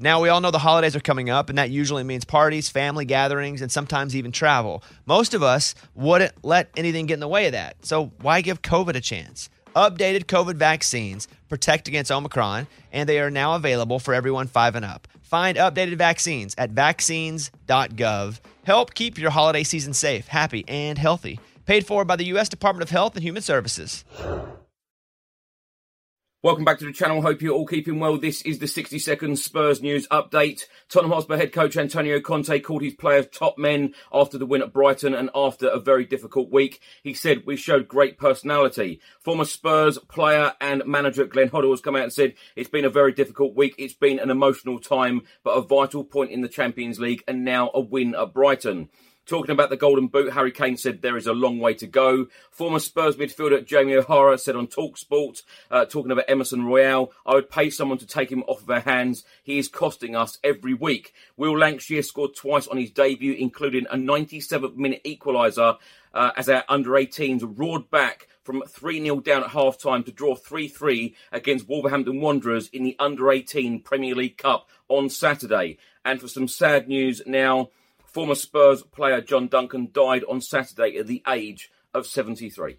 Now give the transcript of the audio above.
Now, we all know the holidays are coming up, and that usually means parties, family gatherings, and sometimes even travel. Most of us wouldn't let anything get in the way of that. So, why give COVID a chance? Updated COVID vaccines protect against Omicron, and they are now available for everyone five and up. Find updated vaccines at vaccines.gov. Help keep your holiday season safe, happy, and healthy. Paid for by the U.S. Department of Health and Human Services. Welcome back to the channel. Hope you're all keeping well. This is the 60 second Spurs news update. Tottenham Hotspur head coach Antonio Conte called his players top men after the win at Brighton and after a very difficult week. He said, we showed great personality. Former Spurs player and manager Glenn Hoddle has come out and said, it's been a very difficult week. It's been an emotional time, but a vital point in the Champions League and now a win at Brighton. Talking about the Golden Boot, Harry Kane said there is a long way to go. Former Spurs midfielder Jamie O'Hara said on Talksport, uh, talking about Emerson Royal, I would pay someone to take him off of our hands. He is costing us every week. Will Lankshear scored twice on his debut, including a 97th minute equaliser uh, as our under 18s roared back from 3 0 down at half time to draw 3 3 against Wolverhampton Wanderers in the under 18 Premier League Cup on Saturday. And for some sad news now, Former Spurs player John Duncan died on Saturday at the age of 73.